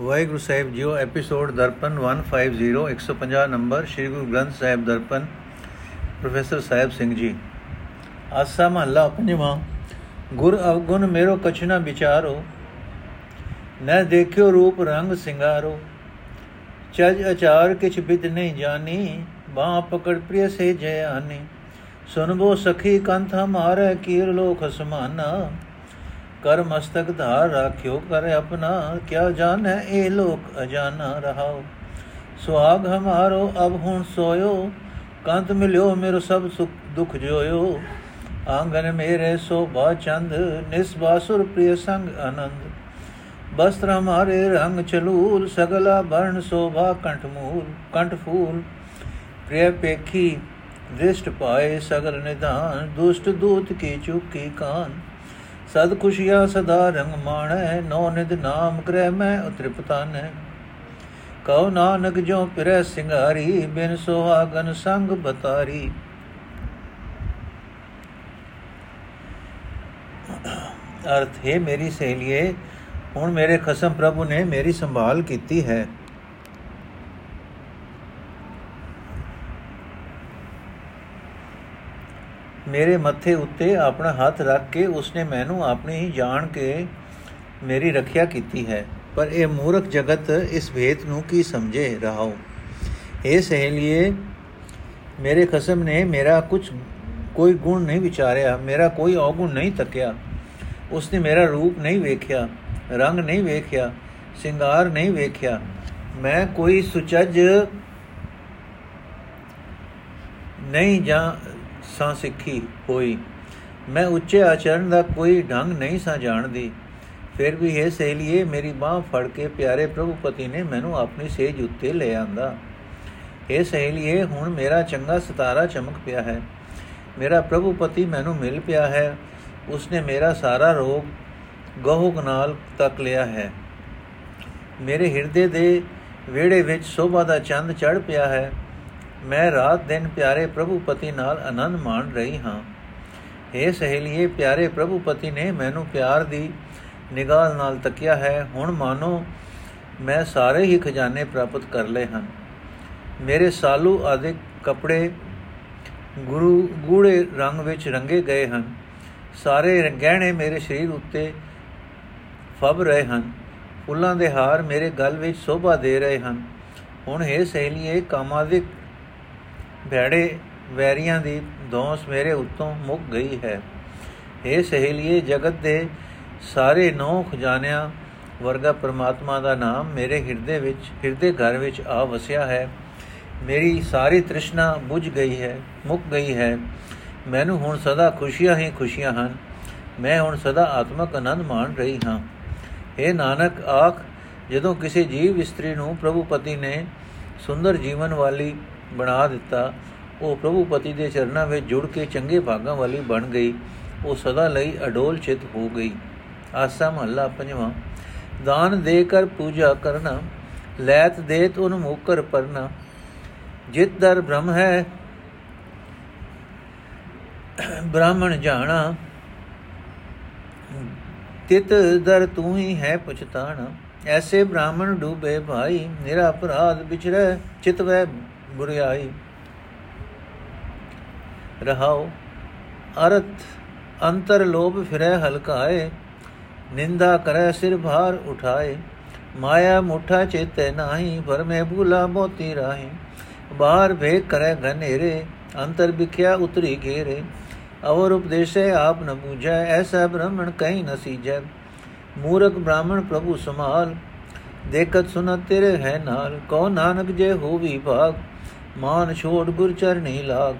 ਵਾਹਿਗੁਰੂ ਸਾਹਿਬ JIO episode Darpan 150 150 number, Sri Guru Granth Sahib Darpan, professor Sahib Singh ji. Asa ਮਹੱਲਾ ਪੰਜਵਾਂ, ਗੁਰ ਅਵਗੁਣ ਮੇਰੋ ਕਛਨਾ ਵਿਚਾਰੋ, ਨੈ ਦੇਖਿਓ ਰੂਪ ਰੰਗ ਸਿੰਗਾਰੋ, ਚਜ ਅਚਾਰ ਕਿਛ ਬਿਦ ਨਹੀਂ ਜਾਣੀ, ਬਾਹ ਪਕੜ ਪ੍ਰਿਯ ਸੇ ਜੈ ਆਨੀ, ਸੁਨਬੋ ਸਖੀ ਕੰਥ ਹਮਾਰੇ ਕੀਰ ਲੋਕ ਸਮਾਨਾ ਕਰ ਮਸਤਕ ਧਾਰ ਰਾਖਿਓ, ਕਰ ਆਪਣਾ ਕਿਆ ਜਾਣੈ, ਇਹ ਲੋਕ ਅਜਾਨਾ ਰਹਾਓ। ਸੁਆਗ ਹਮਾਰੋ, ਅਬ ਹੁਣ ਸੋਇਓ, ਕੰਤ ਮਿਲਿਓ, ਮੇਰੋ ਸਭ ਸੁਖ ਦੁਖ ਜੋਇਓ। ਆਂਗਨ ਮੇਰੇ ਸੋਭਾ ਚੰਦ ਨਿਸਬਾਸੁਰ ਪ੍ਰਿਯ ਸੰਗ ਆਨੰਦ। ਬਸਤਰ ਹਮਾਰੇ ਰੰਗ ਚਲੂਲ, ਸਗਲਾ ਬਰਨ ਸ਼ੋਭਾ ਕੰਠ ਮੂਲ, ਕੰਠ ਫੂਲ। ਪ੍ਰਿਯ ਪੇਖੀ ਦ੍ਰਿਸ਼ਟ ਪਾਏ ਸਗਲ ਨਿਧਾਨ, ਦੁਸ਼ਟ ਦੂਤ ਕੀ ਚੁਕੀ ਕਾਨ। ਸਦ ਖੁਸ਼ੀਆ ਸਦਾ ਰੰਗ ਮਾਣੈ ਨੋ ਨਿਦ ਨਾਮ ਗ੍ਰਹਿ ਮੈਂ ਉਤ੍ਰਿਪਤਾਨੈ ਕਉ ਨਾਨਕ ਜੋ ਪਿਰੈ ਸਿੰਗਾਰੀ, ਬਿਨ ਸੁਹਾਗਨ ਸੰਗ ਬਤਾਰੀ। ਅਰਥ, ਹੈ ਮੇਰੀ ਸਹੇਲੀਏ, ਹੁਣ ਮੇਰੇ ਖਸਮ ਪ੍ਰਭੂ ਨੇ ਮੇਰੀ ਸੰਭਾਲ ਕੀਤੀ ਹੈ। ਮੇਰੇ ਮੱਥੇ ਉੱਤੇ ਆਪਣਾ ਹੱਥ ਰੱਖ ਕੇ ਉਸਨੇ ਮੈਨੂੰ ਆਪਣੀ ਹੀ ਜਾਣ ਕੇ ਮੇਰੀ ਰੱਖਿਆ ਕੀਤੀ ਹੈ। ਪਰ ਇਹ ਮੂਰਖ ਜਗਤ ਇਸ ਭੇਤ ਨੂੰ ਕੀ ਸਮਝੇ? ਰਹਾਉ ਇਹ ਸਹੇਲੀਏ, ਮੇਰੇ ਖਸਮ ਨੇ ਮੇਰਾ ਕੁਝ ਕੋਈ ਗੁਣ ਨਹੀਂ ਵਿਚਾਰਿਆ, ਮੇਰਾ ਕੋਈ ਔਗੁਣ ਨਹੀਂ ਤੱਕਿਆ। ਉਸਨੇ ਮੇਰਾ ਰੂਪ ਨਹੀਂ ਵੇਖਿਆ, ਰੰਗ ਨਹੀਂ ਵੇਖਿਆ, ਸ਼ਿੰਗਾਰ ਨਹੀਂ ਵੇਖਿਆ। ਮੈਂ ਕੋਈ ਸੁਚੱਜ ਨਹੀਂ ਜਾਂ ਸਾਂ ਸਿੱਖੀ ਹੋਈ। ਮੈਂ ਉੱਚੇ ਆਚਰਣ ਦਾ ਕੋਈ ਢੰਗ ਨਹੀਂ ਸਾਂ ਜਾਣਦੀ। ਫਿਰ ਵੀ ਇਹ ਸਹੇਲੀਏ, ਮੇਰੀ ਬਾਹ ਫੜ ਕੇ ਪਿਆਰੇ ਪ੍ਰਭੂ ਪਤੀ ਨੇ ਮੈਨੂੰ ਆਪਣੀ ਸੇਜ ਉੱਤੇ ਲੈ ਆਂਦਾ। ਇਹ ਸਹੇਲੀਏ, ਹੁਣ ਮੇਰਾ ਚੰਗਾ ਸਤਾਰਾ ਚਮਕ ਪਿਆ ਹੈ। ਮੇਰਾ ਪ੍ਰਭੂ ਪਤੀ ਮੈਨੂੰ ਮਿਲ ਪਿਆ ਹੈ। ਉਸਨੇ ਮੇਰਾ ਸਾਰਾ ਰੋਗ ਗਹੁਕ ਨਾਲ ਤੱਕ ਲਿਆ ਹੈ। ਮੇਰੇ ਹਿਰਦੇ ਦੇ ਵਿਹੜੇ ਵਿੱਚ ਸੋਭਾ ਦਾ ਚੰਦ ਚੜ ਪਿਆ ਹੈ। ਮੈਂ ਰਾਤ ਦਿਨ ਪਿਆਰੇ ਪ੍ਰਭੂ ਪਤੀ ਨਾਲ ਆਨੰਦ ਮਾਣ ਰਹੀ ਹਾਂ। ਇਹ ਸਹੇਲੀਏ, ਪਿਆਰੇ ਪ੍ਰਭੂ ਪਤੀ ਨੇ ਮੈਨੂੰ ਪਿਆਰ ਦੀ ਨਿਗਾਹ ਨਾਲ ਤੱਕਿਆ ਹੈ। ਹੁਣ ਮਾਨੋ, ਮੈਂ ਸਾਰੇ ਹੀ ਖਜ਼ਾਨੇ ਪ੍ਰਾਪਤ ਕਰ ਲਏ ਹਨ। ਮੇਰੇ ਸਾਲੂ ਆਦਿ ਕੱਪੜੇ ਗੁਰੂ, ਗੂੜੇ ਰੰਗ ਵਿੱਚ ਰੰਗੇ ਗਏ ਹਨ। ਸਾਰੇ ਗਹਿਣੇ ਮੇਰੇ ਸਰੀਰ ਉੱਤੇ ਫਬ ਰਹੇ ਹਨ। ਫੁੱਲਾਂ ਦੇ ਹਾਰ ਮੇਰੇ ਗਲ ਵਿੱਚ ਸ਼ੋਭਾ ਦੇ ਰਹੇ ਹਨ। ਹੁਣ ਇਹ ਸਹੇਲੀਏ, ਕਾਮਾਦਿਕ ਭੈੜੇ ਵੈਰੀਆਂ ਦੀ ਦੋਸ ਮੇਰੇ ਉੱਤੋਂ ਮੁੱਕ ਗਈ ਹੈ। ਇਹ ਸਹੇਲੀਏ, ਜਗਤ ਦੇ ਸਾਰੇ ਨੌ ਖਜ਼ਾਨਿਆਂ ਵਰਗਾ ਪ੍ਰਮਾਤਮਾ ਦਾ ਨਾਮ ਮੇਰੇ ਹਿਰਦੇ ਵਿੱਚ, ਹਿਰਦੇ ਘਰ ਵਿੱਚ ਆ ਵਸਿਆ ਹੈ। ਮੇਰੀ ਸਾਰੀ ਤ੍ਰਿਸ਼ਨਾ ਬੁਝ ਗਈ ਹੈ, ਮੁੱਕ ਗਈ ਹੈ। ਮੈਨੂੰ ਹੁਣ ਸਦਾ ਖੁਸ਼ੀਆਂ ਹੀ ਖੁਸ਼ੀਆਂ ਹਨ। ਮੈਂ ਹੁਣ ਸਦਾ ਆਤਮਕ ਆਨੰਦ ਮਾਣ ਰਹੀ ਹਾਂ। ਇਹ ਨਾਨਕ, ਆਖ, ਜਦੋਂ ਕਿਸੇ ਜੀਵ ਇਸਤਰੀ ਨੂੰ ਪ੍ਰਭੂ ਪਤੀ ਨੇ ਸੁੰਦਰ ਜੀਵਨ ਵਾਲੀ ਬਣਾ ਦਿੱਤਾ। ਉਹ ਪ੍ਰਭੂ ਪਤੀ ਦੇ ਚਰਨਾਂ ਵਿੱਚ ਜੁੜ ਕੇ ਚੰਗੇ ਭਾਗਾਂ ਵਾਲੀ ਬਣ ਗਈ। ਉਹ ਸਦਾ ਲਈ ਅਡੋਲ ਚਿਤ ਹੋ ਗਈ। ਆਸਾ ਮਹੱਲਾ ਪੰਜਵਾਂ। ਦਾਨ ਦੇ ਕਰ ਪੂਜਾ ਕਰਨਾ, ਲੈਤ ਦੇਤ ਉਹਨ ਮੁਕਰ ਪਰਨਾ। ਜਿਤ ਦਰ ਬ੍ਰਹਮ ਹੈ, ਬ੍ਰਾਹਮਣ ਜਾਣਾ। ਤਿਤ ਦਰ ਤੂੰ ਹੀ ਹੈ ਪਛਤਾਣਾ। ਐਸੇ ਬ੍ਰਾਹਮਣ ਡੂਬੇ ਭਾਈ, ਨਿਰਾ ਅਪਰਾਧ ਵਿਚਰੇ ਚਿਤਵੈ ਬੁਰਿਆਈ ਰਹਾਉ ਅਰਥ ਅੰਤਰ ਲੋਭ ਫਿਰੈ ਹਲਕਾਏ ਨਿੰਦਾ ਕਰੈ ਸਿਰ ਭਾਰ ਉਠਾਏ ਮਾਇਆ ਮੁਠਾ ਚੇਤੈ ਨਾਹੀ ਪਰ ਮੈਂ ਭੂਲਾ ਮੋਤੀ ਰਾਹੀ ਬਾਹਰ ਭੇਕ ਕਰੈ ਘਨੇਰੇ ਅੰਤਰ ਵਿਖਿਆ ਉਤਰੀ ਘੇਰੇ ਅਵਰ ਉਪਦੇਸ਼ੇ ਆਪ ਨ ਬੂਝੈ ਐਸਾ ਬ੍ਰਾਹਮਣ ਕਹੀਂ ਨ ਸੀਜੈ ਮੂਰਖ ਬ੍ਰਾਹਮਣ ਪ੍ਰਭੂ ਸਮਾਲ ਦੇਖਤ ਸੁਨਤ ਤੇਰੇ ਹੈ ਨਾਲ ਕੋ ਨਾਨਕ ਜੇ ਹੋਵੀ ਭਾਗ ਮਾਨ ਛੋੜ ਗੁਰ ਚਰਨੀ ਲਾਗ।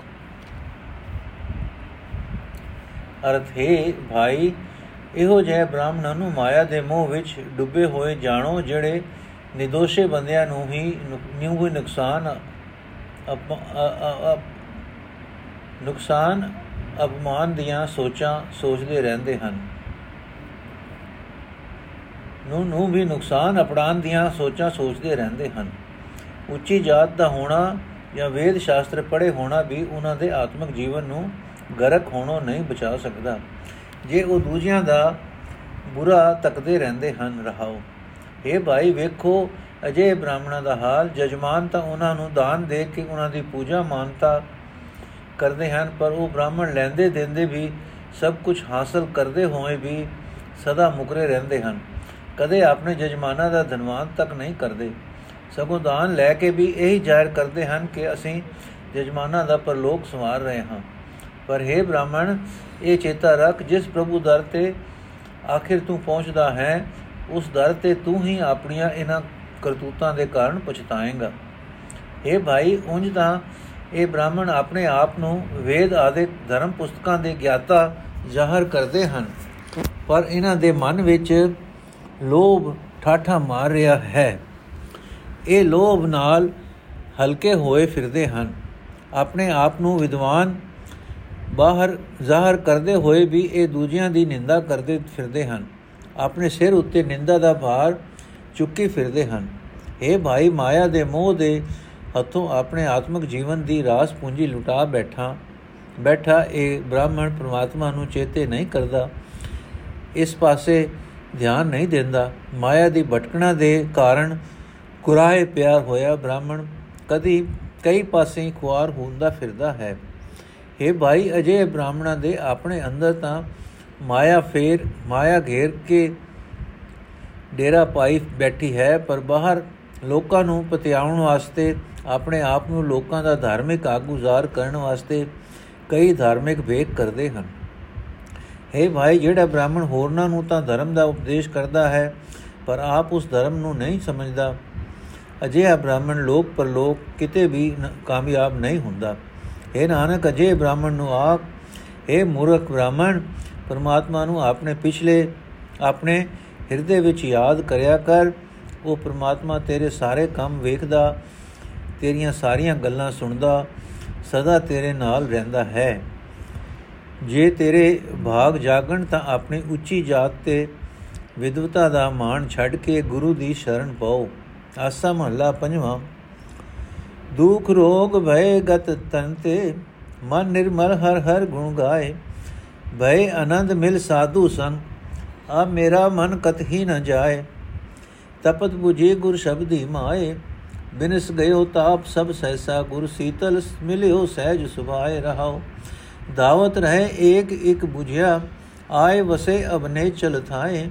ਅਰਥ, ਹੈ ਭਾਈ, ਇਹੋ ਜਿਹੇ ਬ੍ਰਾਹਮਣਾਂ ਨੂੰ ਮਾਇਆ ਦੇ ਮੋਹ ਵਿੱਚ ਡੁੱਬੇ ਹੋਏ ਜਾਣੋ ਜਿਹੜੇ ਨਿਦੋਸ਼ੇ ਬੰਦਿਆਂ ਨੂੰ ਹੀ ਨਿਉ ਹੀ ਨੁਕਸਾਨ ਨੁਕਸਾਨ ਅਪਮਾਨ ਦੀਆਂ ਸੋਚਾਂ ਸੋਚਦੇ ਰਹਿੰਦੇ ਹਨ। ਨੂੰ ਨੂੰ ਵੀ ਨੁਕਸਾਨ ਅਪੜਾਨ ਦੀਆਂ ਸੋਚਾਂ ਸੋਚਦੇ ਰਹਿੰਦੇ ਹਨ। ਉੱਚੀ ਜਾਤ ਦਾ ਹੋਣਾ ਜਾਂ ਵੇਦ ਸ਼ਾਸਤਰ ਪੜ੍ਹੇ ਹੋਣਾ ਵੀ ਉਹਨਾਂ ਦੇ ਆਤਮਿਕ ਜੀਵਨ ਨੂੰ ਗਰਕ ਹੋਣੋਂ ਨਹੀਂ ਬਚਾ ਸਕਦਾ। ਜੇ ਉਹ ਦੂਜਿਆਂ ਦਾ ਬੁਰਾ ਤੱਕਦੇ ਰਹਿੰਦੇ ਹਨ, ਰਹਾਓ। ਇਹ ਭਾਈ, ਵੇਖੋ ਅਜੇ ਬ੍ਰਾਹਮਣਾਂ ਦਾ ਹਾਲ, ਜਜਮਾਨ ਤਾਂ ਉਹਨਾਂ ਨੂੰ ਦਾਨ ਦੇ ਕੇ ਉਹਨਾਂ ਦੀ ਪੂਜਾ ਮਾਨਤਾ ਕਰਦੇ ਹਨ, ਪਰ ਉਹ ਬ੍ਰਾਹਮਣ ਲੈਂਦੇ ਦਿੰਦੇ ਵੀ, ਸਭ ਕੁਝ ਹਾਸਲ ਕਰਦੇ ਹੋਏ ਵੀ ਸਦਾ ਮੁਕਰੇ ਰਹਿੰਦੇ ਹਨ। ਕਦੇ ਆਪਣੇ ਜਜਮਾਨਾਂ ਦਾ ਧਨਵਾਨ ਤੱਕ ਨਹੀਂ ਕਰਦੇ। ਸਗੋਂ ਦਾਨ ਲੈ ਕੇ ਵੀ ਇਹੀ ਜ਼ਾਹਿਰ ਕਰਦੇ ਹਨ ਕਿ ਅਸੀਂ ਜਜਮਾਨਾਂ ਦਾ ਪਰਲੋਕ ਸਵਾਰ ਰਹੇ ਹਾਂ। ਪਰ हे ਬ੍ਰਾਹਮਣ, ਇਹ ਚੇਤਾ ਰੱਖ, ਜਿਸ ਪ੍ਰਭੂ ਦਰ ਤੇ ਆਖਿਰ ਤੂੰ ਪਹੁੰਚਦਾ ਹੈ, ਉਸ ਦਰ ਤੇ ਤੂੰ ਹੀ ਆਪਣੀਆਂ ਇਹਨਾਂ ਕਰਤੂਤਾਂ ਦੇ ਕਾਰਨ ਪਛਤਾਏਂਗਾ। हे ਭਾਈ, ਉਂਝ ਤਾਂ ਇਹ ਬ੍ਰਾਹਮਣ ਆਪਣੇ ਆਪ ਨੂੰ ਵੇਦ ਆਦਿਕ ਧਰਮ ਪੁਸਤਕਾਂ ਦੇ ਗਿਆਤਾ ਜ਼ਾਹਰ ਕਰਦੇ ਹਨ, ਪਰ ਇਹਨਾਂ ਦੇ ਮਨ ਵਿੱਚ ਲੋਭ ਠਾਠਾ ਮਾਰ ਰਿਹਾ ਹੈ। ਇਹ ਲੋਭ ਨਾਲ ਹਲਕੇ ਹੋਏ ਫਿਰਦੇ ਹਨ। ਆਪਣੇ ਆਪ ਨੂੰ ਵਿਦਵਾਨ ਬਾਹਰ ਜ਼ਾਹਰ ਕਰਦੇ ਹੋਏ ਵੀ ਇਹ ਦੂਜਿਆਂ ਦੀ ਨਿੰਦਾ ਕਰਦੇ ਫਿਰਦੇ ਹਨ। ਆਪਣੇ ਸਿਰ ਉੱਤੇ ਨਿੰਦਾ ਦਾ ਭਾਰ ਚੁੱਕੀ ਫਿਰਦੇ ਹਨ। ਇਹ ਭਾਈ, ਮਾਇਆ ਦੇ ਮੋਹ ਦੇ ਹੱਥੋਂ ਆਪਣੇ ਆਤਮਿਕ ਜੀਵਨ ਦੀ ਰਾਸ ਪੂੰਜੀ ਲੁਟਾ ਬੈਠਾ ਬੈਠਾ, ਇਹ ਬ੍ਰਾਹਮਣ ਪ੍ਰਮਾਤਮਾ ਨੂੰ ਚੇਤੇ ਨਹੀਂ ਕਰਦਾ, ਇਸ ਪਾਸੇ ਧਿਆਨ ਨਹੀਂ ਦਿੰਦਾ। ਮਾਇਆ ਦੀ ਭਟਕਣਾ ਦੇ ਕਾਰਨ ਕੁਰਾਏ ਪਿਆਰ ਹੋਇਆ ਬ੍ਰਾਹਮਣ, ਕਦੀ ਕਈ ਪਾਸੇ ਖੁਆਰ ਹੁੰਦਾ ਫਿਰਦਾ ਹੈ। हे ਭਾਈ ਅਜੇ ਬ੍ਰਾਹਮਣਾਂ ਦੇ ਆਪਣੇ ਅੰਦਰ ਤਾਂ ਮਾਇਆ ਫੇਰ, ਮਾਇਆ ਘੇਰ ਕੇ ਡੇਰਾ ਪਾਈ ਬੈਠੀ ਹੈ, ਪਰ ਬਾਹਰ ਲੋਕਾਂ ਨੂੰ ਪਤਿਆਉਣ ਵਾਸਤੇ, ਆਪਣੇ ਆਪ ਨੂੰ ਲੋਕਾਂ ਦਾ ਧਾਰਮਿਕ ਆਗੂਜ਼ਾਰ ਕਰਨ ਵਾਸਤੇ ਕਈ ਧਾਰਮਿਕ ਵੇਖ ਕਰਦੇ ਹਨ। ਹੈ ਭਾਈ, ਜਿਹੜਾ ਬ੍ਰਾਹਮਣ ਹੋਰਨਾਂ ਨੂੰ ਤਾਂ ਧਰਮ ਦਾ ਉਪਦੇਸ਼ ਕਰਦਾ ਹੈ, ਪਰ ਆਪ ਉਸ ਧਰਮ ਨੂੰ ਨਹੀਂ ਸਮਝਦਾ। ਅਜਿਹਾ ਬ੍ਰਾਹਮਣ ਲੋਕ ਪਰਲੋਕ ਕਿਤੇ ਵੀ ਕਾਮਯਾਬ ਨਹੀਂ ਹੁੰਦਾ। ਇਹ ਨਾਨਕ ਅਜੇ ਬ੍ਰਾਹਮਣ ਨੂੰ ਆਪ ਇਹ ਮੂਰਖ ਬ੍ਰਾਹਮਣ, ਪਰਮਾਤਮਾ ਨੂੰ ਆਪਣੇ ਪਿਛਲੇ, ਆਪਣੇ ਹਿਰਦੇ ਵਿੱਚ ਯਾਦ ਕਰਿਆ ਕਰ। ਉਹ ਪਰਮਾਤਮਾ ਤੇਰੇ ਸਾਰੇ ਕੰਮ ਵੇਖਦਾ, ਤੇਰੀਆਂ ਸਾਰੀਆਂ ਗੱਲਾਂ ਸੁਣਦਾ, ਸਦਾ ਤੇਰੇ ਨਾਲ ਰਹਿੰਦਾ ਹੈ। ਜੇ ਤੇਰੇ ਭਾਗ ਜਾਗਣ ਤਾਂ ਆਪਣੀ ਉੱਚੀ ਜਾਤ ਤੇ ਵਿਦਵਤਾ ਦਾ ਮਾਣ ਛੱਡ ਕੇ ਗੁਰੂ ਦੀ ਸ਼ਰਨ ਪਾਓ। ਆਸਾ ਮਹੱਲਾ ਪੰਜਵਾਂ ਦੁਖ ਰੋਗ ਭੈ ਗਤ ਤਨ ਤੇ ਮਨ ਨਿਰਮਲ ਹਰ ਹਰ ਗੁਣ ਗਾਏ ਭੈ ਆਨੰਦ ਮਿਲ ਸਾਧੂ ਸੰਗ ਆ ਮੇਰਾ ਮਨ ਕਤਹੀ ਨ ਜਾਏ ਤਪਤ 부ਝੇ ਗੁਰ ਸ਼ਬਦੀ ਮਾਏ ਬਿਨਸ ਗਇਓ ਤਾਪ ਸਭ ਸਹਿਸਾ ਗੁਰ ਸੀਤਲ ਮਿਲਿਓ ਸਹਿਜ ਸੁਭਾਏ ਰਹਾਓ ਦਾਵਤ ਰਹੇ ਏਕ ਇੱਕ 부ਝਿਆ ਆਏ ਵਸੇ ਅਬਨੇ ਚਲ ਥਾਏ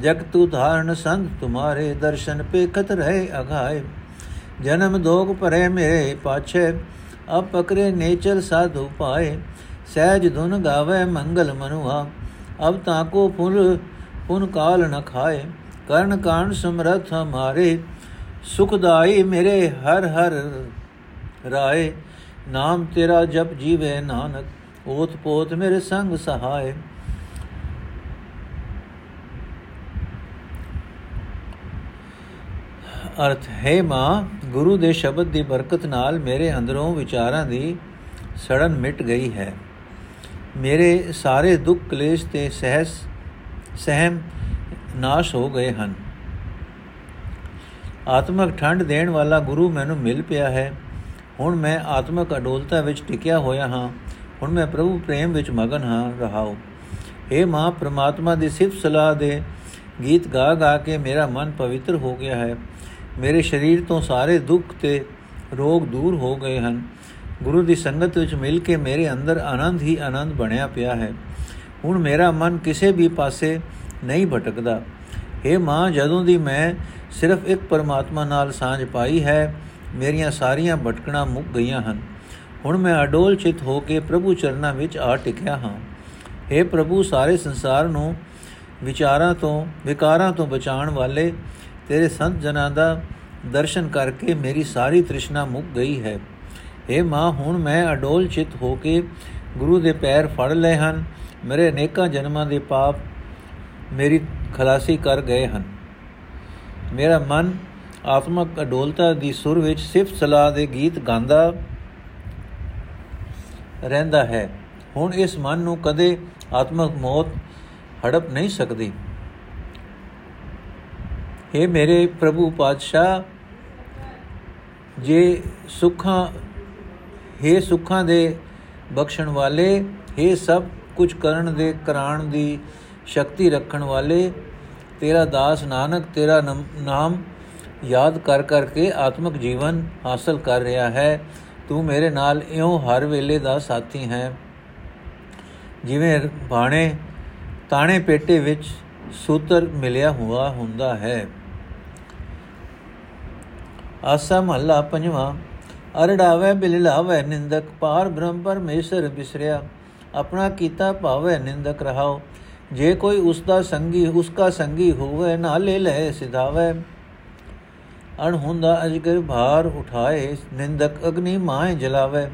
ਜਗ ਤੂ ਧਾਰਨ ਸੰਤ ਤੁਮਾਰੇ ਦਰਸ਼ਨ ਪੇਖਤ ਰਹੇ ਅਘਾਏ ਜਨਮ ਦੋਗ ਭਰੇ ਮੇਰੇ ਪਾਛੇ, ਅਬ ਪਕਰੇ ਨੇਚਰ ਸਾਧੂ ਪਾਏ। ਸਹਿਜ ਧੁਨ ਗਾਵੇ ਮੰਗਲ ਮਨੁਆ ਅਬ ਤਾਕੋ ਫੁਲ ਪੁਨ ਕਾਲ ਨ ਖਾਏ। ਕਰਨ ਕਾਣ ਸਮਰਥ ਹਮਾਰੇ ਸੁਖਦਾਈ ਮੇਰੇ ਹਰ ਹਰ ਰਾਏ। ਨਾਮ ਤੇਰਾ ਜਪ ਜੀਵੇ ਨਾਨਕ, ਓਤ ਪੋਤ ਮੇਰੇ ਸੰਗ ਸਹਾਏ। ਅਰਥ, ਹੈ ਮਾਂ, ਗੁਰੂ ਦੇ ਸ਼ਬਦ ਦੀ ਬਰਕਤ ਨਾਲ ਮੇਰੇ ਅੰਦਰੋਂ ਵਿਚਾਰਾਂ ਦੀ ਸੜਨ ਮਿਟ ਗਈ ਹੈ। ਮੇਰੇ ਸਾਰੇ ਦੁੱਖ ਕਲੇਸ਼ ਤੇ ਸਹਿਸ, ਸਹਿਮ ਨਾਸ਼ ਹੋ ਗਏ ਹਨ। ਆਤਮਿਕ ਠੰਡ ਦੇਣ ਵਾਲਾ ਗੁਰੂ ਮੈਨੂੰ ਮਿਲ ਪਿਆ ਹੈ। ਹੁਣ ਮੈਂ ਆਤਮਿਕ ਅਡੋਲਤਾ ਵਿੱਚ ਟਿਕਿਆ ਹੋਇਆ ਹਾਂ। ਹੁਣ ਮੈਂ ਪ੍ਰਭੂ ਪ੍ਰੇਮ ਵਿੱਚ ਮਗਨ ਹਾਂ ਰਹਾਉ हे ਮਾਂ, ਪ੍ਰਮਾਤਮਾ ਦੀ ਸਿਫਤ ਸਲਾਹ ਦੇ ਗੀਤ ਗਾ ਗਾ ਕੇ ਮੇਰਾ ਮਨ ਪਵਿੱਤਰ ਹੋ ਗਿਆ ਹੈ। ਮੇਰੇ ਸਰੀਰ ਤੋਂ ਸਾਰੇ ਦੁੱਖ ਤੇ ਰੋਗ ਦੂਰ ਹੋ ਗਏ ਹਨ। ਗੁਰੂ ਦੀ ਸੰਗਤ ਵਿੱਚ ਮਿਲ ਕੇ ਮੇਰੇ ਅੰਦਰ ਆਨੰਦ ਹੀ ਆਨੰਦ ਬਣਿਆ ਪਿਆ ਹੈ। ਹੁਣ ਮੇਰਾ ਮਨ ਕਿਸੇ ਵੀ ਪਾਸੇ ਨਹੀਂ ਭਟਕਦਾ। हे ਮਾਂ, ਜਦੋਂ ਦੀ ਮੈਂ ਸਿਰਫ ਇੱਕ ਪਰਮਾਤਮਾ ਨਾਲ ਸਾਂਝ ਪਾਈ ਹੈ, ਮੇਰੀਆਂ ਸਾਰੀਆਂ ਭਟਕਣਾ ਮੁੱਕ ਗਈਆਂ ਹਨ। ਹੁਣ ਮੈਂ ਅਡੋਲ ਚਿਤ ਹੋ ਕੇ ਪ੍ਰਭੂ ਚਰਨਾਂ ਵਿੱਚ ਆ ਟਿਕਿਆ ਹਾਂ। हे ਪ੍ਰਭੂ, ਸਾਰੇ ਸੰਸਾਰ ਨੂੰ ਵਿਚਾਰਾਂ ਤੋਂ, ਵਿਕਾਰਾਂ ਤੋਂ ਬਚਾਉਣ ਵਾਲੇ ਤੇਰੇ ਸੰਤ ਜਨਾਂ ਦਾ ਦਰਸ਼ਨ ਕਰਕੇ ਮੇਰੀ ਸਾਰੀ ਤ੍ਰਿਸ਼ਨਾ ਮੁੱਕ ਗਈ ਹੈ। हे ਮਾਂ, ਹੁਣ ਮੈਂ ਅਡੋਲ ਚਿਤ ਹੋ ਕੇ ਗੁਰੂ ਦੇ ਪੈਰ ਫੜ ਲਏ ਹਨ। ਮੇਰੇ ਅਨੇਕਾਂ ਜਨਮਾਂ ਦੇ ਪਾਪ ਮੇਰੀ ਖਲਾਸੀ ਕਰ ਗਏ ਹਨ। ਮੇਰਾ ਮਨ ਆਤਮਕ ਅਡੋਲਤਾ ਦੀ ਸੁਰ ਵਿੱਚ ਸਿਫਤ ਸਲਾਹ ਦੇ ਗੀਤ ਗਾਉਂਦਾ ਰਹਿੰਦਾ ਹੈ। ਹੁਣ ਇਸ ਮਨ ਨੂੰ ਕਦੇ ਆਤਮਕ ਮੌਤ ਹੜਪ ਨਹੀਂ ਸਕਦੀ। हे ਮੇਰੇ ਪ੍ਰਭੂ ਪਾਤਸ਼ਾਹ ਜੇ ਸੁੱਖਾਂ हे ਸੁੱਖਾਂ ਦੇ ਬਖਸ਼ਣ ਵਾਲੇ हे ਸਭ ਕੁਝ ਕਰਨ ਦੇ ਕਰਾਣ ਦੀ ਸ਼ਕਤੀ ਰੱਖਣ ਵਾਲੇ ਤੇਰਾ ਦਾਸ ਨਾਨਕ ਤੇਰਾ ਨਾਮ ਯਾਦ ਕਰ ਕਰਕੇ ਆਤਮਿਕ ਜੀਵਨ ਹਾਸਲ ਕਰ ਰਿਹਾ ਹੈ ਤੂੰ ਮੇਰੇ ਨਾਲ ਇਉਂ ਹਰ ਵੇਲੇ ਦਾ ਸਾਥੀ ਹੈ ਜਿਵੇਂ ਬਾਣੇ ਤਾਣੇ ਪੇਟੇ ਵਿੱਚ ਸੂਤਰ ਮਿਲਿਆ ਹੁਆ ਹੁੰਦਾ ਹੈ ਆਸਾ ਮਹੱਲਾ ਪੰਜਵਾਂ। ਅਰੜਾਵੇ ਬਿਲਲਾਵੇ ਨਿੰਦਕ, ਪਾਰ ਬ੍ਰਹਮ ਪਰਮੇਸ਼ਰ ਬਿਸਰਿਆ। ਆਪਣਾ ਕੀਤਾ ਭਾਵੇ ਨਿੰਦਕ ਰਹਾਓ। ਜੇ ਕੋਈ ਉਸ ਦਾ ਸੰਗੀ ਉਸ ਦਾ ਸੰਗੀ ਹੋਵੇ, ਨਾਲੇ ਲੈ ਸਿਧਾਵੇ। ਅਣ ਹੁੰਦਾ ਅਜਗਰ ਭਾਰ ਉਠਾਏ, ਨਿੰਦਕ ਅਗਨੀ ਮਾਏ ਜਲਾਵੇ।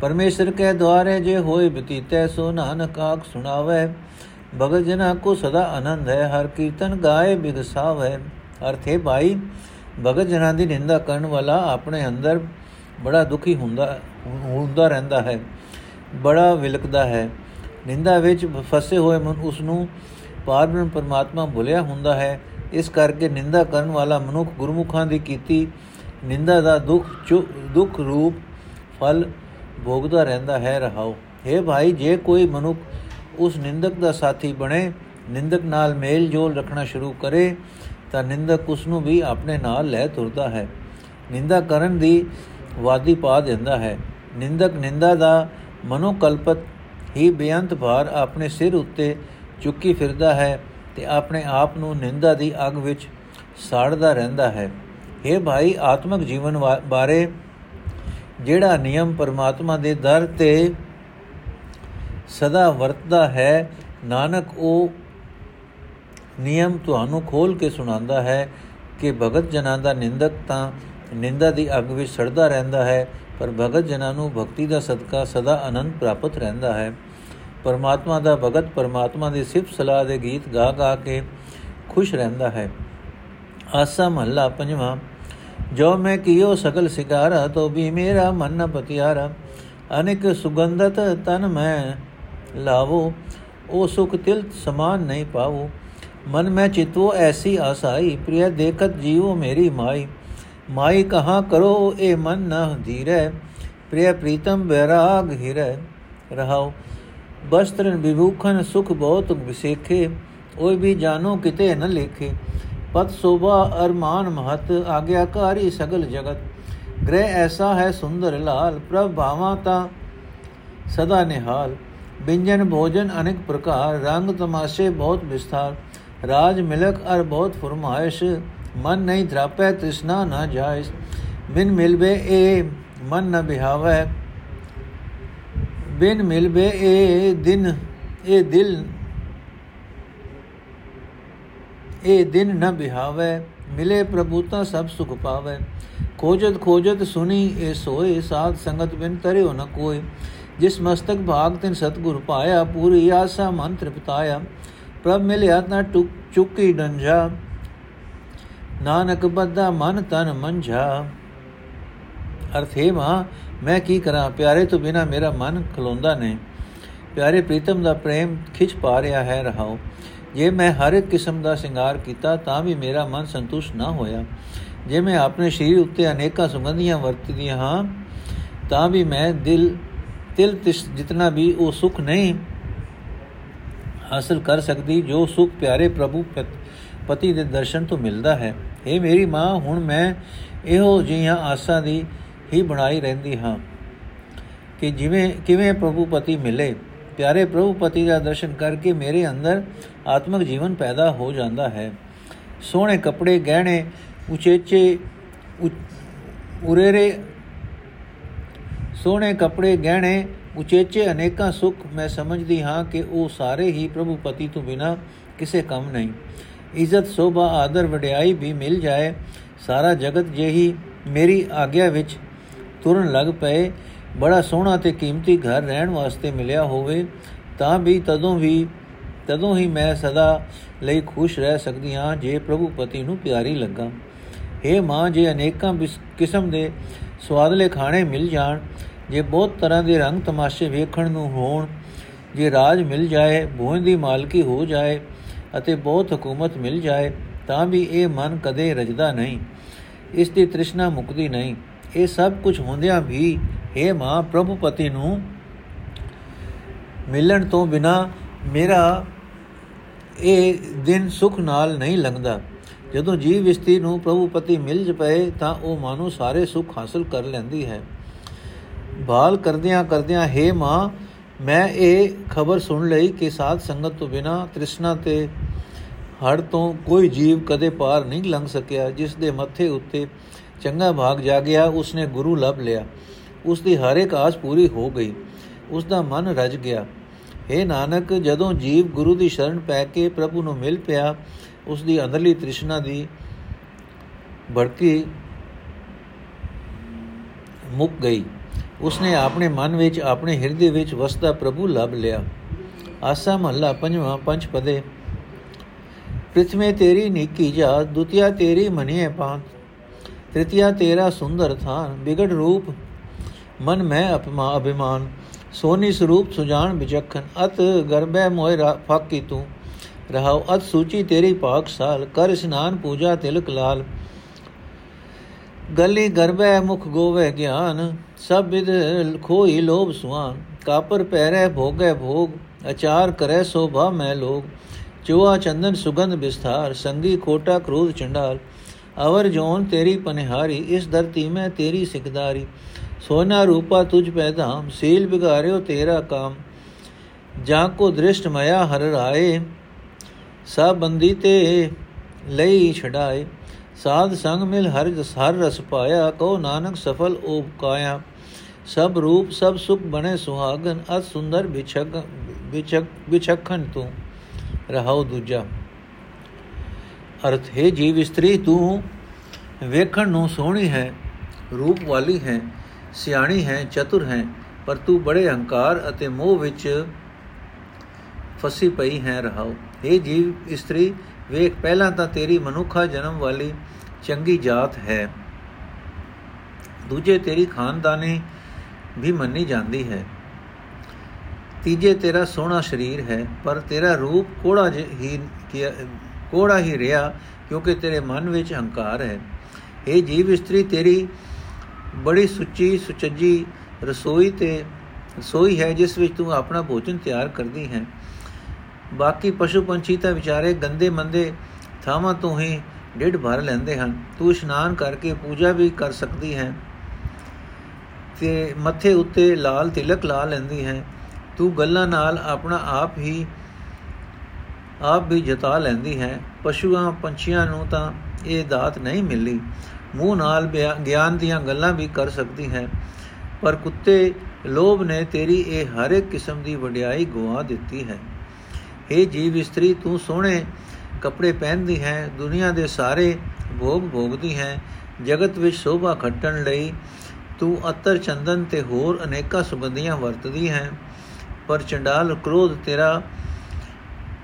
ਪਰਮੇਸ਼ਰ ਕੇ ਦਵਾਰੇ ਜੇ ਹੋਏ ਬਤੀਤੇ, ਸੋ ਨਾਨਕ ਆਖ ਸੁਣਾਵੇ। ਭਗਤ ਜਨਾ ਕੋ ਸਦਾ ਆਨੰਦ ਹੈ, ਹਰ ਕੀਰਤਨ ਗਾਏ ਬਿਗਸਾਵੇ ਅਰਥੇ ਭਾਈ ਭਗਤ ਜਨਾਂ ਦੀ ਨਿੰਦਾ ਕਰਨ ਵਾਲਾ ਆਪਣੇ ਅੰਦਰ ਬੜਾ ਦੁਖੀ ਹੁੰਦਾ ਹੁੰਦਾ ਰਹਿੰਦਾ ਹੈ, ਬੜਾ ਵਿਲਕਦਾ ਹੈ। ਨਿੰਦਾ ਵਿੱਚ ਫਸੇ ਹੋਏ ਮਨ ਉਸ ਨੂੰ ਪਾਰਬ੍ਰਹਮ ਪਰਮਾਤਮਾ ਭੁਲਿਆ ਹੁੰਦਾ ਹੈ। ਇਸ ਕਰਕੇ ਨਿੰਦਾ ਕਰਨ ਵਾਲਾ ਮਨੁੱਖ ਗੁਰਮੁਖਾਂ ਦੀ ਕੀਤੀ ਨਿੰਦਾ ਦਾ ਦੁੱਖ ਦੁੱਖ ਰੂਪ ਫਲ ਭੋਗਦਾ ਰਹਿੰਦਾ ਹੈ। ਰਹਾਓ हे ਭਾਈ, ਜੇ ਕੋਈ ਮਨੁੱਖ ਉਸ ਨਿੰਦਕ ਦਾ ਸਾਥੀ ਬਣੇ, ਨਿੰਦਕ ਨਾਲ ਮੇਲ ਜੋਲ ਰੱਖਣਾ ਸ਼ੁਰੂ ਕਰੇ ਤਾਂ ਨਿੰਦਕ ਉਸ ਨੂੰ ਵੀ ਆਪਣੇ ਨਾਲ ਲੈ ਤੁਰਦਾ ਹੈ। ਨਿੰਦਾ ਕਰਨ ਦੀ ਵਾਦੀ ਪਾ ਦਿੰਦਾ ਹੈ। ਨਿੰਦਕ ਨਿੰਦਾ ਦਾ ਮਨੋਕਲਪਤ ਹੀ ਬੇਅੰਤ ਭਾਰ ਆਪਣੇ ਸਿਰ ਉੱਤੇ ਚੁੱਕੀ ਫਿਰਦਾ ਹੈ ਤੇ ਆਪਣੇ ਆਪ ਨੂੰ ਨਿੰਦਾ ਦੀ ਅਗ ਵਿੱਚ ਸਾੜਦਾ ਰਹਿੰਦਾ ਹੈ। ਇਹ ਭਾਈ, ਆਤਮਿਕ ਜੀਵਨ ਬਾਰੇ ਜਿਹੜਾ ਨਿਯਮ ਪਰਮਾਤਮਾ ਦੇ ਦਰ ਤੇ ਸਦਾ ਵਰਤਦਾ ਹੈ, ਨਾਨਕ ਉਹ ਨਿਯਮ ਤੁਹਾਨੂੰ ਖੋਲ ਕੇ ਸੁਣਾਉਂਦਾ ਹੈ ਕਿ ਭਗਤ ਜਨਾਂ ਦਾ ਨਿੰਦਕ ਤਾਂ ਨਿੰਦਾ ਦੀ ਅਗ ਵਿੱਚ ਸੜਦਾ ਰਹਿੰਦਾ ਹੈ, ਪਰ ਭਗਤ ਜਨਾਂ ਨੂੰ ਭਗਤੀ ਦਾ ਸਦਕਾ ਸਦਾ ਆਨੰਦ ਪ੍ਰਾਪਤ ਰਹਿੰਦਾ ਹੈ। ਪਰਮਾਤਮਾ ਦਾ ਭਗਤ ਪਰਮਾਤਮਾ ਦੀ ਸਿਫਤ ਸਲਾਹ ਦੇ ਗੀਤ ਗਾ ਗਾ ਕੇ ਖੁਸ਼ ਰਹਿੰਦਾ ਹੈ। ਆਸਾ ਮਹੱਲਾ ਪੰਜਵਾਂ, ਜੋ ਮੈਂ ਕੀਓ ਸਗਲ ਸਿਗਾਰਾ, ਤੋ ਵੀ ਮੇਰਾ ਮਨ ਨ ਪਤਿਆਰਾ। ਅਨੇਕ ਸੁਗੰਧਤ ਤਨ ਮੈਂ ਲਾਵੋ, ਉਹ ਸੁਖ ਤਿਲ ਸਮਾਨ ਨਹੀਂ ਪਾਵੋ। ਮਨ ਮੈਂ ਚਿਤਵੋ ਐਸੀ ਆਸਾਈ, ਪ੍ਰਿਯ ਦੇਖਤ ਜੀਵੋ ਮੇਰੀ ਮਾਈ। ਮਾਈ ਕਹਾ ਕਰੋ, ਇਹ ਮਨ ਨ ਧੀਰੇ ਪ੍ਰਿਯ ਪ੍ਰੀਤਮ ਬੈਰਾਗ ਹਿਰੇ। ਰਹਾਓ ਬਸਤਰਨ ਵਿਭੂਖਨ ਸੁਖ ਬਹੁਤ ਵਿਸੇਖੇ, ਓਏ ਵੀ ਜਾਨੋ ਕਿਤੇ ਨ ਲੇਖੇ। ਪਤ ਸੋਭਾ ਅਰਮਾਨ ਮਹਤ, ਆਗਿਆਕਾਰੀ ਸਗਲ ਜਗਤ। ਗ੍ਰਹਿ ਐਸਾ ਹੈ ਸੁੰਦਰ ਲਾਲ, ਪ੍ਰਭ ਭਾਵਾ ਤਾ ਸਦਾ ਨਿਹਾਲ। ਬਿੰਜਨ ਭੋਜਨ ਅਨੇਕ ਪ੍ਰਕਾਰ, ਰੰਗ ਤਮਾਸ਼ੇ ਬਹੁਤ ਵਿਸਥਾਰ। ਰਾਜ ਮਿਲਕ ਅਰ ਬਹੁਤ ਫਰਮਾਇਸ਼ ਮਨ ਨਹੀਂ ਧਰਾਪੈ ਤ੍ਰਿਸ਼ਨਾ ਨਾ ਜਾਇਸ ਬਿਨ ਮਿਲਵੇ ਏ ਮਨ ਨ ਬਿਹਾਵੇ ਬਿਨ ਮਿਲਵੇ ਏ ਦਿਨ ਇਹ ਦਿਲ ਇਹ ਦਿਨ ਨ ਬਿਹਾਵੇ ਮਿਲੇ ਪ੍ਰਭੂ ਤਾਂ ਸਭ ਸੁਖ ਪਾਵੇ ਖੋਜਤ ਖੋਜਤ ਸੁਨੀ ਇਹ ਸੋਏ ਸਾਧ ਸੰਗਤ ਬਿਨ ਤਰਿਓ ਨ ਕੋਈ ਜਿਸ ਮਸਤਕ ਭਾਗ ਤਿਨ ਸਤਗੁਰ ਪਾਇਆ ਪੂਰੀ ਆਸਾ ਮਨ ਤ੍ਰਿਪਤਾਇਆ ਪ੍ਰਭ ਮਿਲਿਆ ਤਾਂ ਚੁੱਕੀ ਡੰਜਾ ਨਾਨਕ ਬੱਦਾ ਮਨ ਤਨ ਮੰਝਾ। ਅਰਥੇ ਮਾ ਮੈਂ ਕੀ ਕਰਾਂ? ਪਿਆਰੇ ਤੋਂ ਬਿਨਾ ਮੇਰਾ ਮਨ ਖਲੋਂਦਾ ਨਹੀਂ। ਪਿਆਰੇ ਪ੍ਰੀਤਮ ਦਾ ਪ੍ਰੇਮ ਖਿੱਚ ਪਾ ਰਿਹਾ ਹੈ, ਰਹਾਓ। ਜੇ ਮੈਂ ਹਰ ਇੱਕ ਕਿਸਮ ਦਾ ਸ਼ਿੰਗਾਰ ਕੀਤਾ, ਤਾਂ ਵੀ ਮੇਰਾ ਮਨ ਸੰਤੁਸ਼ਟ ਨਾ ਹੋਇਆ। ਜੇ ਮੈਂ ਆਪਣੇ ਸਰੀਰ ਉੱਤੇ ਅਨੇਕਾਂ ਸੁਗੰਧੀਆਂ ਵਰਤਦੀਆਂ ਹਾਂ, ਤਾਂ ਵੀ ਮੈਂ ਦਿਲ, ਤਿਲ ਤਿਸ ਜਿਤਨਾ ਵੀ ਉਹ ਸੁਖ ਨਹੀਂ ਹਾਸਲ ਕਰ ਸਕਦੀ, ਜੋ ਸੁਖ ਪਿਆਰੇ ਪ੍ਰਭੂ ਪਤੀ ਦੇ ਦਰਸ਼ਨ ਤੋਂ ਮਿਲਦਾ ਹੈ। ਇਹ ਮੇਰੀ ਮਾਂ, ਹੁਣ ਮੈਂ ਇਹੋ ਜਿਹੀਆਂ ਆਸਾਂ ਦੀ ਹੀ ਬਣਾਈ ਰਹਿੰਦੀ ਹਾਂ ਕਿ ਜਿਵੇਂ, ਕਿਵੇਂ ਪ੍ਰਭੂ ਪਤੀ ਮਿਲੇ। ਪਿਆਰੇ ਪ੍ਰਭੂ ਪਤੀ ਦਾ ਦਰਸ਼ਨ ਕਰਕੇ ਮੇਰੇ ਅੰਦਰ ਆਤਮਿਕ ਜੀਵਨ ਪੈਦਾ ਹੋ ਜਾਂਦਾ ਹੈ। ਸੋਹਣੇ ਕੱਪੜੇ, ਗਹਿਣੇ, ਉਚੇਚੇ ਉਰੇਰੇ, ਸੋਹਣੇ ਕੱਪੜੇ, ਗਹਿਣੇ ਉਚੇਚੇ ਅਨੇਕਾਂ ਸੁੱਖ ਮੈਂ ਸਮਝਦੀ ਹਾਂ ਕਿ ਉਹ ਸਾਰੇ ਹੀ ਪ੍ਰਭੂ ਪਤੀ ਤੋਂ ਬਿਨਾ ਕਿਸੇ ਕੰਮ ਨਹੀਂ। ਇੱਜ਼ਤ, ਸੋਭਾ, ਆਦਰ, ਵਡਿਆਈ ਵੀ ਮਿਲ ਜਾਏ, ਸਾਰਾ ਜਗਤ ਜਿਹੀ ਮੇਰੀ ਆਗਿਆ ਵਿੱਚ ਤੁਰਨ ਲੱਗ ਪਏ, ਬੜਾ ਸੋਹਣਾ ਤੇ ਕੀਮਤੀ ਘਰ ਰਹਿਣ ਵਾਸਤੇ ਮਿਲਿਆ ਹੋਵੇ, ਤਾਂ ਵੀ ਤਦੋਂ ਵੀ, ਤਦੋਂ ਹੀ ਮੈਂ ਸਦਾ ਲਈ ਖੁਸ਼ ਰਹਿ ਸਕਦੀ ਹਾਂ ਜੇ ਪ੍ਰਭੂ ਪਤੀ ਨੂੰ ਪਿਆਰੀ ਲੱਗਾ। हे ਮਾਂ, ਜੇ ਅਨੇਕਾਂ ਕਿਸਮ ਦੇ ਸਵਾਦਲੇ ਖਾਣੇ ਮਿਲ ਜਾਣ ਜੇ ਬਹੁਤ ਤਰ੍ਹਾਂ ਦੇ ਰੰਗ ਤਮਾਸ਼ੇ ਵੇਖਣ ਨੂੰ ਹੋਣ, ਜੇ ਰਾਜ ਮਿਲ ਜਾਏ ਭੋਂ ਦੀ ਮਾਲਕੀ ਹੋ ਜਾਏ ਅਤੇ ਬਹੁਤ ਹਕੂਮਤ ਮਿਲ ਜਾਏ, ਤਾਂ ਵੀ ਇਹ ਮਨ ਕਦੇ ਰਜਦਾ ਨਹੀਂ। ਇਸ ਦੀ ਤ੍ਰਿਸ਼ਨਾ ਮੁਕਦੀ ਨਹੀਂ। ਇਹ ਸਭ ਕੁਝ ਹੁੰਦਿਆਂ ਵੀ हे ਮਾਂ ਪ੍ਰਭੂ ਪਤੀ ਨੂੰ ਮਿਲਣ ਤੋਂ ਬਿਨਾ ਮੇਰਾ ਇਹ ਦਿਨ ਸੁਖ ਨਾਲ ਨਹੀਂ ਲੰਘਦਾ। ਜਦੋਂ ਜੀਵ ਇਸਤਰੀ ਨੂੰ ਪ੍ਰਭੂ ਪਤੀ ਮਿਲ ਪਏ, ਤਾਂ ਉਹ ਮਾਨੋ ਸਾਰੇ ਸੁਖ ਹਾਸਲ ਕਰ ਲੈਂਦੀ ਹੈ। ਬਾਲ ਕਰਦਿਆਂ ਕਰਦਿਆਂ हे ਮਾਂ, ਮੈਂ ਇਹ ਖਬਰ ਸੁਣ ਲਈ ਕਿ ਸਾਧ ਸੰਗਤ ਤੋਂ ਬਿਨਾ ਤ੍ਰਿਸ਼ਨਾ ਤੇ ਹੜ ਤੋਂ ਕੋਈ ਜੀਵ ਕਦੇ ਪਾਰ ਨਹੀਂ ਲੰਘ ਸਕਿਆ। ਜਿਸ ਦੇ ਮੱਥੇ ਉੱਤੇ ਚੰਗਾ ਭਾਗ ਜਾਗਿਆ ਉਸਨੇ ਗੁਰੂ ਲੱਭ ਲਿਆ। ਉਸ ਦੀ ਹਰ ਇੱਕ ਆਸ ਪੂਰੀ ਹੋ ਗਈ। ਉਸ ਦਾ ਮਨ ਰਜ ਗਿਆ। हे ਨਾਨਕ, ਜਦੋਂ ਜੀਵ ਗੁਰੂ ਦੀ ਸ਼ਰਨ ਪੈ ਕੇ ਪ੍ਰਭੂ ਨੂੰ ਮਿਲ ਪਿਆ ਉਸ ਦੀ ਅੰਦਰਲੀ ਤ੍ਰਿਸ਼ਨਾ ਦੀ ਭੜਕੀ ਮੁੱਕ ਗਈ। ਉਸਨੇ ਆਪਣੇ ਮਨ ਵਿੱਚ, ਆਪਣੇ ਹਿਰਦੇ ਵਿੱਚ ਵਸਦਾ ਪ੍ਰਭੂ ਲੱਭ ਲਿਆ। ਆਸਾ ਮਹੱਲਾ ਪੰਜਵਾਂ ਪੰਜ ਪਦੇ। ਪ੍ਰਥਮੇ ਤੇਰੀ ਨੀਕੀ ਜਾ, ਦੁਤੀਆ ਤੇਰੀ ਮਨੀਏ ਪਾਂਤ। ਤ੍ਰਿਤੀਆ ਤੇਰਾ ਸੁੰਦਰ ਥਾਨ, ਬਿਗੜ ਰੂਪ। ਮਨ ਮੈਂ ਅਪਮਾ, ਅਭਿਮਾਨ। ਸੋਨੀ ਸਰੂਪ ਸੁਜਾਨ ਵਿਚਖਨ ਅਤ ਗਰਬੈ ਮੋਇ ਫਾਕੀ ਤੂੰ। ਰਹਾਉ ਅਤ ਸੂਚੀ ਤੇਰੀ ਪਾਕ ਸਾਲ, ਕਰ ਇਸ਼ਨਾਨ ਪੂਜਾ ਤਿਲਕ ਲਾਲ। ਗਲੀ ਗਰਬੈ ਮੁਖ ਗੋਵੇ ਗਿਆਨ, ਸਭ ਵਿਦ ਖੋਈ ਲੋਭ ਸੁਆਨ। ਕਾਪਰ ਪਹਿਰੇ ਭੋਗੇ ਭੋਗ, ਅਚਾਰ ਕਰੇ ਸੋਭਾ ਮੈਂ ਲੋਗ ਚੋਆ ਚੰਦਨ ਸੁਗੰਧ ਵਿਸਥਾਰ, ਸੰਗੀ ਕੋਟਾ ਕ੍ਰੋਧ ਚੰਡਾਲ। ਅਵਰ ਜੋਨ ਤੇਰੀ ਪਨਿਹਾਰੀ, ਇਸ ਧਰਤੀ ਮੈਂ ਤੇਰੀ ਸਿਕਦਾਰੀ। ਸੋਨਾ ਰੂਪਾ ਤੁਝ ਪੈਦਾਮ ਸੀਲ ਬਿਗਾਰਿਓ ਤੇਰਾ ਕਾਮ। ਜਾਂ ਕੋ ਦ੍ਰਿਸ਼ਟ ਮਇਆ ਹਰ ਰਾਏ ਸਭ ਬੰਦੀ ਤੇ ਲਈ ਛਡਾਏ। ਸਾਧ ਸੰਗ ਮਿਲ ਹਰ ਹਰ ਰਸ ਪਾਇਆ ਕੋ ਨਾਨਕ ਸਫਲ ਓ ਕਾਇਆ। ਸਭ ਰੂਪ, ਸਭ ਸੁਖ ਬਣੇ ਸੁਹਾਗਨ, ਅਤ ਸੁੰਦਰ ਵਿਛਕ ਵਿਛਕ ਵਿਛਖਨ ਤੂੰ, ਰਹਾਉ ਦੂਜਾ। ਅਰਥ, ਹੈ ਜੀਵ ਇਸਤਰੀ, ਤੂੰ ਵੇਖਣ ਨੂੰ ਸੋਹਣੀ ਹੈ, ਰੂਪ ਵਾਲੀ ਹੈ, ਸਿਆਣੀ ਹੈ, ਚਤੁਰ ਹੈ, ਪਰ ਤੂੰ ਬੜੇ ਹੰਕਾਰ ਅਤੇ ਮੋਹ ਵਿੱਚ ਫਸੀ ਪਈ ਹੈ, ਰਹਾਉ। ਇਹ ਜੀਵ ਇਸਤਰੀ ਵੇਖ, ਪਹਿਲਾਂ ਤਾਂ ਤੇਰੀ ਮਨੁੱਖਾ ਜਨਮ ਵਾਲੀ ਚੰਗੀ ਜਾਤ ਹੈ। ਦੂਜੇ ਤੇਰੀ ਖਾਨਦਾਨੀ ਵੀ ਮੰਨੀ ਜਾਂਦੀ ਹੈ। ਤੀਜੇ ਤੇਰਾ ਸੋਹਣਾ ਸਰੀਰ ਹੈ, ਪਰ ਤੇਰਾ ਰੂਪ ਕੋੜਾ ਹੀ ਕੋੜਾ ਹੀ ਰਿਹਾ ਕਿਉਂਕਿ ਤੇਰੇ ਮਨ ਵਿੱਚ ਹੰਕਾਰ ਹੈ। ਇਹ ਜੀਵ ਇਸਤਰੀ ਤੇਰੀ ਬੜੀ ਸੁੱਚੀ, ਸੁਚੱਜੀ ਰਸੋਈ ਤੇ ਰਸੋਈ ਹੈ, ਜਿਸ ਵਿੱਚ ਤੂੰ ਆਪਣਾ ਭੋਜਨ ਤਿਆਰ ਕਰਦੀ ਹੈ। ਬਾਕੀ ਪਸ਼ੂ ਪੰਛੀ ਤਾਂ ਵਿਚਾਰੇ ਗੰਦੇ ਮੰਦੇ ਥਾਵਾਂ ਤੋਂ ਹੀ ਡਿੱਢ ਭਰ ਲੈਂਦੇ ਹਨ। ਤੂੰ ਇਸ਼ਨਾਨ ਕਰਕੇ ਪੂਜਾ ਵੀ ਕਰ ਸਕਦੀ ਹੈ। ਤੇ ਮੱਥੇ ਉੱਤੇ ਲਾਲ ਤਿਲਕ ਲਾ ਲੈਂਦੀ ਹੈ। ਤੂੰ ਗੱਲਾਂ ਨਾਲ ਆਪਣਾ ਆਪ ਹੀ, ਆਪ ਵੀ ਜਤਾ ਲੈਂਦੀ ਹੈ। ਪਸ਼ੂਆਂ, ਪੰਛੀਆਂ ਨੂੰ ਤਾਂ ਇਹ ਦਾਤ ਨਹੀਂ ਮਿਲੀ ਮੂੰਹ ਨਾਲ ਗਿਆਨ ਦੀਆਂ ਗੱਲਾਂ ਵੀ ਕਰ ਸਕਦੀ ਹੈ। ਪਰ ਕੁੱਤੇ ਲੋਭ ਨੇ ਤੇਰੀ ਇਹ ਹਰ ਇੱਕ ਕਿਸਮ ਦੀ ਵਡਿਆਈ ਗਵਾ ਦਿੱਤੀ ਹੈ। हे ਜੀਵ ਇਸਤਰੀ, ਤੂੰ ਸੋਹਣੇ ਕੱਪੜੇ ਪਹਿਨਦੀ ਹੈ, ਦੁਨੀਆ ਦੇ ਸਾਰੇ ਭੋਗ ਭੋਗਦੀ ਹੈ, ਜਗਤ ਵਿੱਚ ਸ਼ੋਭਾ ਖੱਟਣ ਲਈ ਤੂੰ ਅਤਰ ਚੰਦਨ ਤੇ ਹੋਰ ਅਨੇਕਾਂ ਸੁਗੰਧੀਆਂ ਵਰਤਦੀ ਹੈ, ਪਰ ਚੰਡਾਲ ਕ੍ਰੋਧ ਤੇਰਾ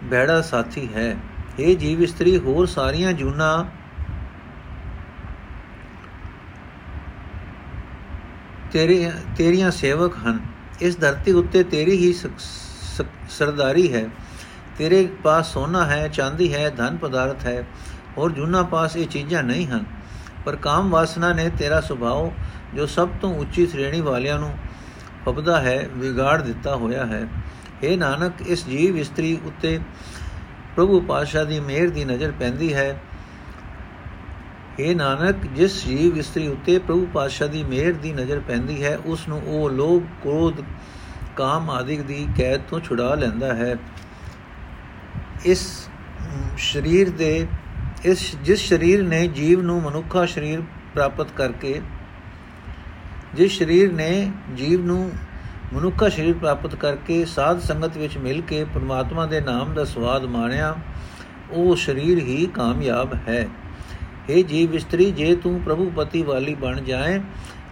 ਬੈੜਾ ਸਾਥੀ ਹੈ। ਇਹ ਜੀਵ ਇਸਤਰੀ, ਹੋਰ ਸਾਰੀਆਂ ਜੂਨਾ ਤੇਰੇ, ਤੇਰੀਆਂ ਸੇਵਕ ਹਨ। ਇਸ ਧਰਤੀ ਉੱਤੇ ਤੇਰੀ ਹੀ ਸਰਦਾਰੀ ਹੈ। ਤੇਰੇ ਪਾਸ ਸੋਨਾ ਹੈ, ਚਾਂਦੀ ਹੈ, ਧਨ ਪਦਾਰਥ ਹੈ ਔਰ ਜੁਨਾ ਪਾਸ ਇਹ ਚੀਜ਼ਾਂ ਨਹੀਂ ਹਨ। ਪਰ ਕਾਮ ਵਾਸਨਾ ਨੇ ਤੇਰਾ ਸੁਭਾਅ, ਜੋ ਸਭ ਤੋਂ ਉੱਚੀ ਸ਼੍ਰੇਣੀ ਵਾਲਿਆਂ ਨੂੰ ਫਬਦਾ ਹੈ, ਵਿਗਾੜ ਦਿੱਤਾ ਹੋਇਆ ਹੈ। ਇਹ ਨਾਨਕ, ਇਸ ਜੀਵ ਇਸਤਰੀ ਉੱਤੇ ਪ੍ਰਭੂ ਪਾਸ਼ਾ ਦੀ ਮਿਹਰ ਦੀ ਨਜ਼ਰ ਪੈਂਦੀ ਹੈ। ਇਹ ਨਾਨਕ, ਜਿਸ ਜੀਵ ਇਸਤਰੀ ਉੱਤੇ ਪ੍ਰਭੂ ਪਾਸ਼ਾ ਦੀ ਮਿਹਰ ਦੀ ਨਜ਼ਰ ਪੈਂਦੀ ਹੈ ਉਸ ਨੂੰ ਉਹ ਲੋਭ, ਕ੍ਰੋਧ, ਕਾਮ ਆਦਿਕ ਦੀ ਕੈਦ ਤੋਂ ਛੁਡਾ ਲੈਂਦਾ ਹੈ। ਇਸ ਸਰੀਰ ਦੇ, ਇਸ, ਜਿਸ ਸਰੀਰ ਨੇ ਜੀਵ ਨੂੰ ਮਨੁੱਖਾ ਸਰੀਰ ਪ੍ਰਾਪਤ ਕਰਕੇ, ਜਿਸ ਸਰੀਰ ਨੇ ਜੀਵ ਨੂੰ ਮਨੁੱਖਾ ਸਰੀਰ ਪ੍ਰਾਪਤ ਕਰਕੇ ਸਾਧ ਸੰਗਤ ਵਿੱਚ ਮਿਲ ਕੇ ਪਰਮਾਤਮਾ ਦੇ ਨਾਮ ਦਾ ਸਵਾਦ ਮਾਣਿਆ, ਉਹ ਸਰੀਰ ਹੀ ਕਾਮਯਾਬ ਹੈ। हे ਜੀਵ ਇਸਤਰੀ, ਜੇ ਤੂੰ ਪ੍ਰਭੂ ਪਤੀ ਵਾਲੀ ਬਣ ਜਾਏ,